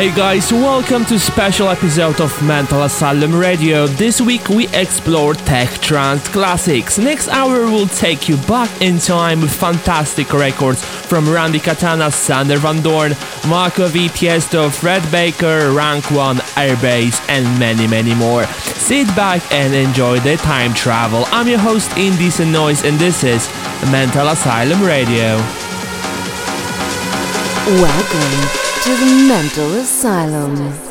Hey guys, welcome to special episode of Mental Asylum Radio. This week we explore tech trance classics. Next hour will take you back in time with fantastic records from Randy Katana, Sander Van Doorn, Marco V. Tiesto, Fred Baker, Rank One, Airbase, and many many more. Sit back and enjoy the time travel. I'm your host Indecent Noise and this is Mental Asylum Radio. Welcome to the Mental Asylum.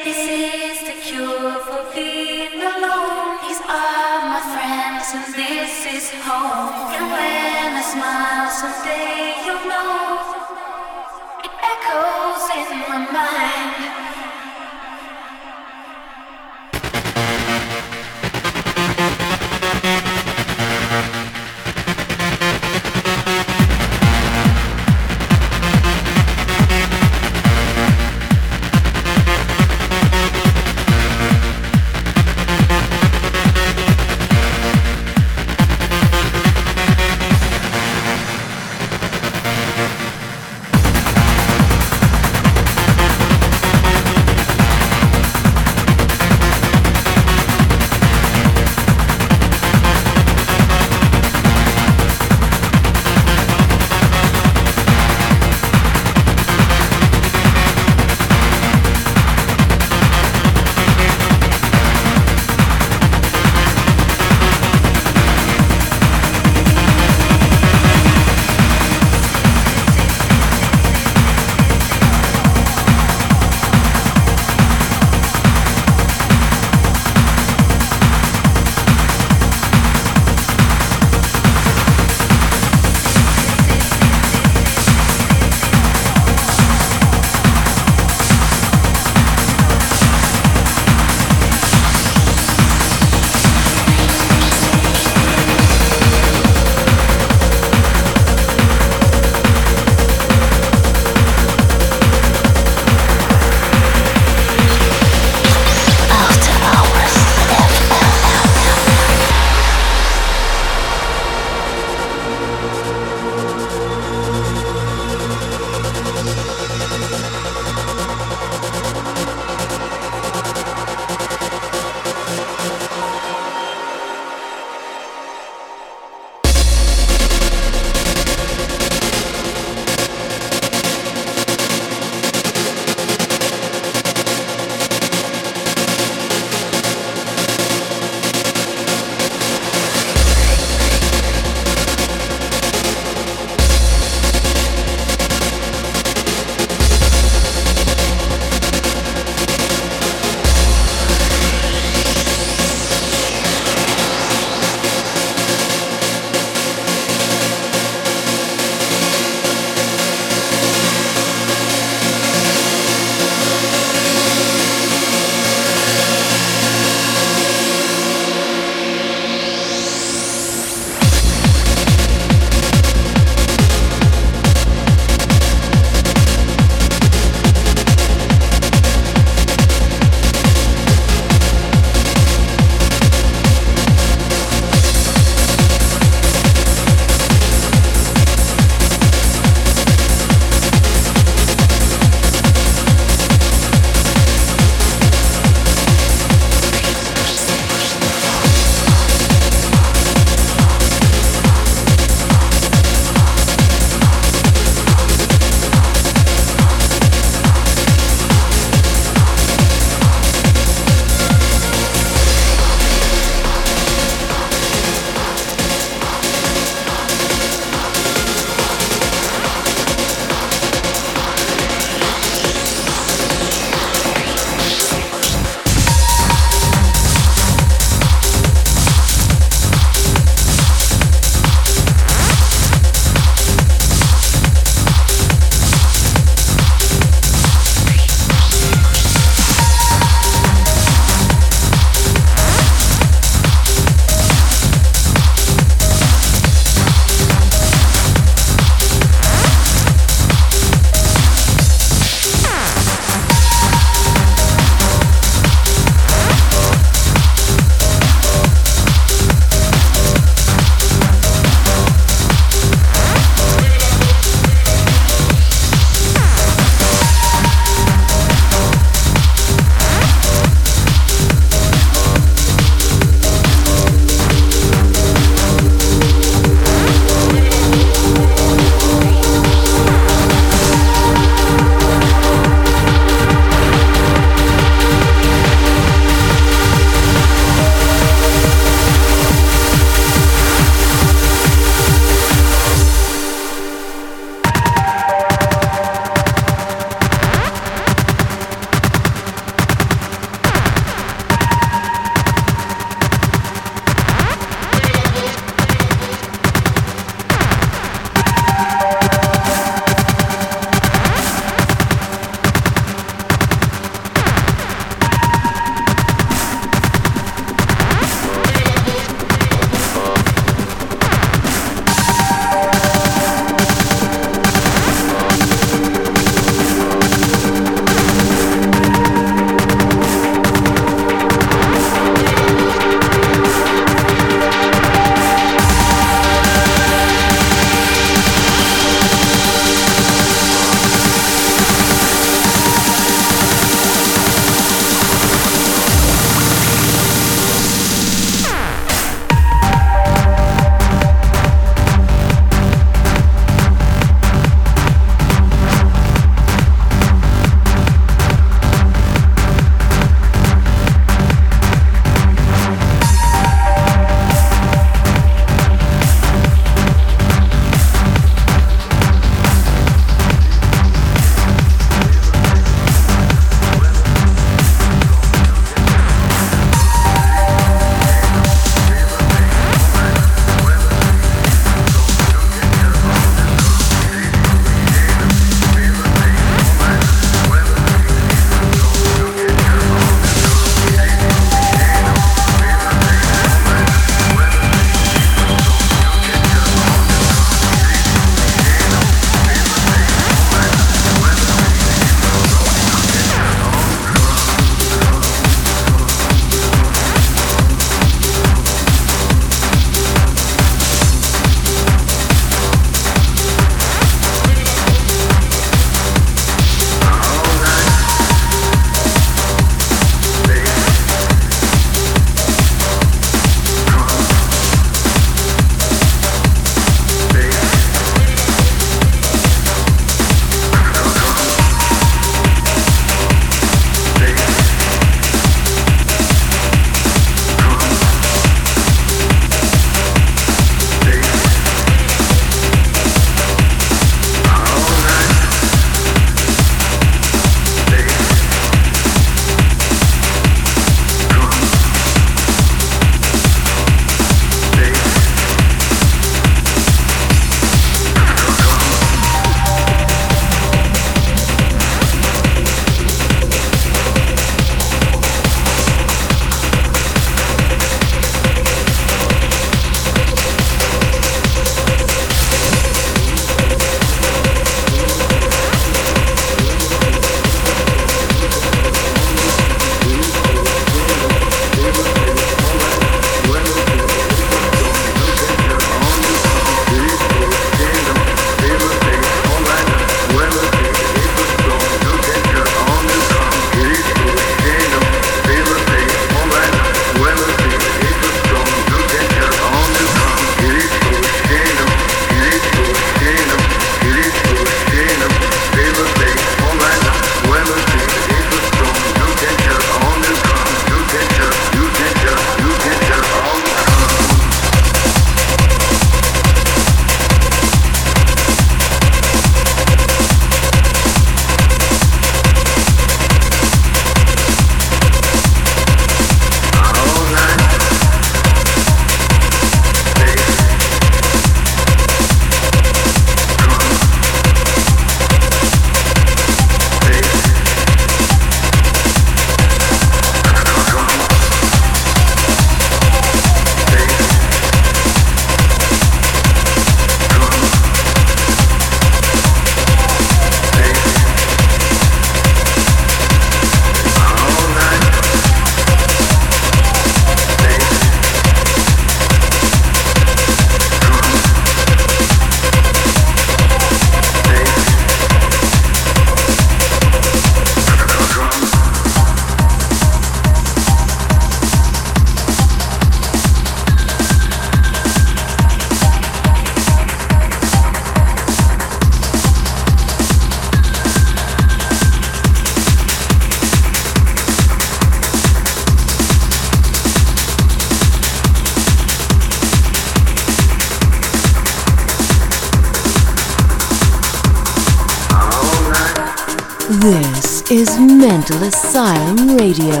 Mental Asylum Radio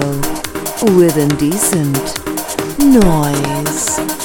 with indecent noise.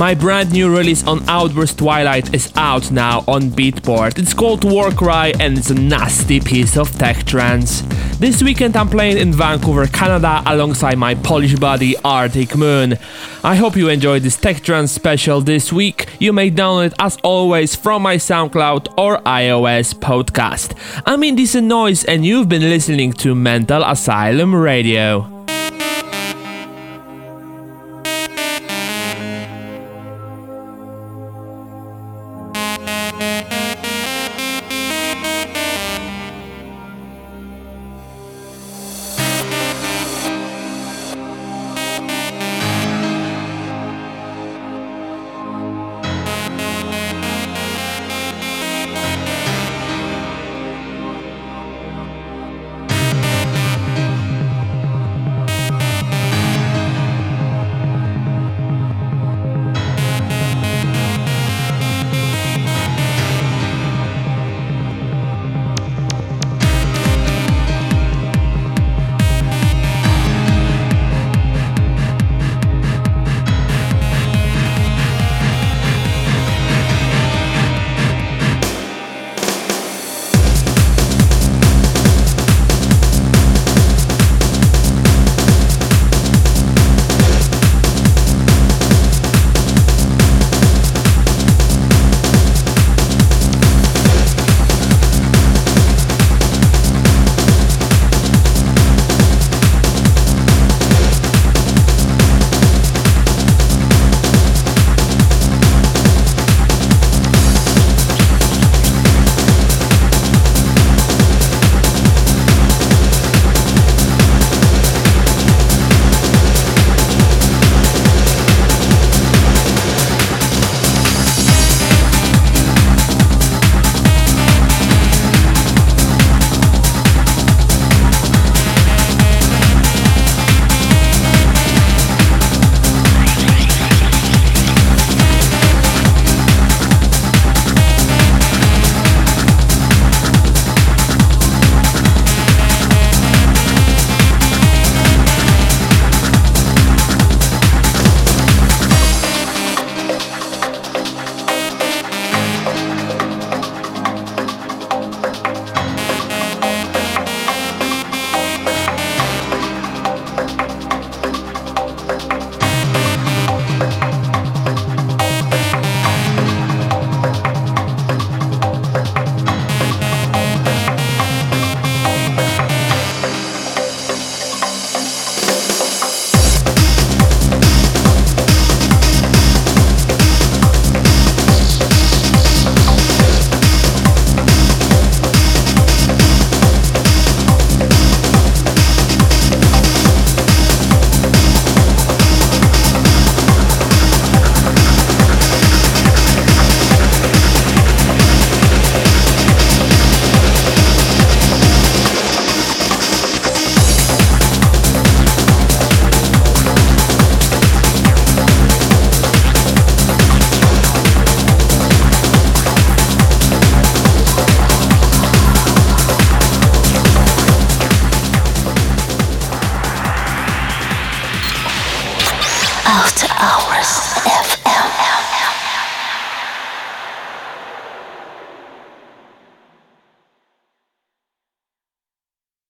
My brand new release on Outburst Twilight is out now on Beatport. It's called Warcry and it's a nasty piece of tech trance. This weekend I'm playing in Vancouver, Canada alongside my Polish buddy Arctic Moon. I hope you enjoyed this tech trance special this week. You may download it as always from my SoundCloud or iOS podcast. I'm Indecent Noise and you've been listening to Mental Asylum Radio.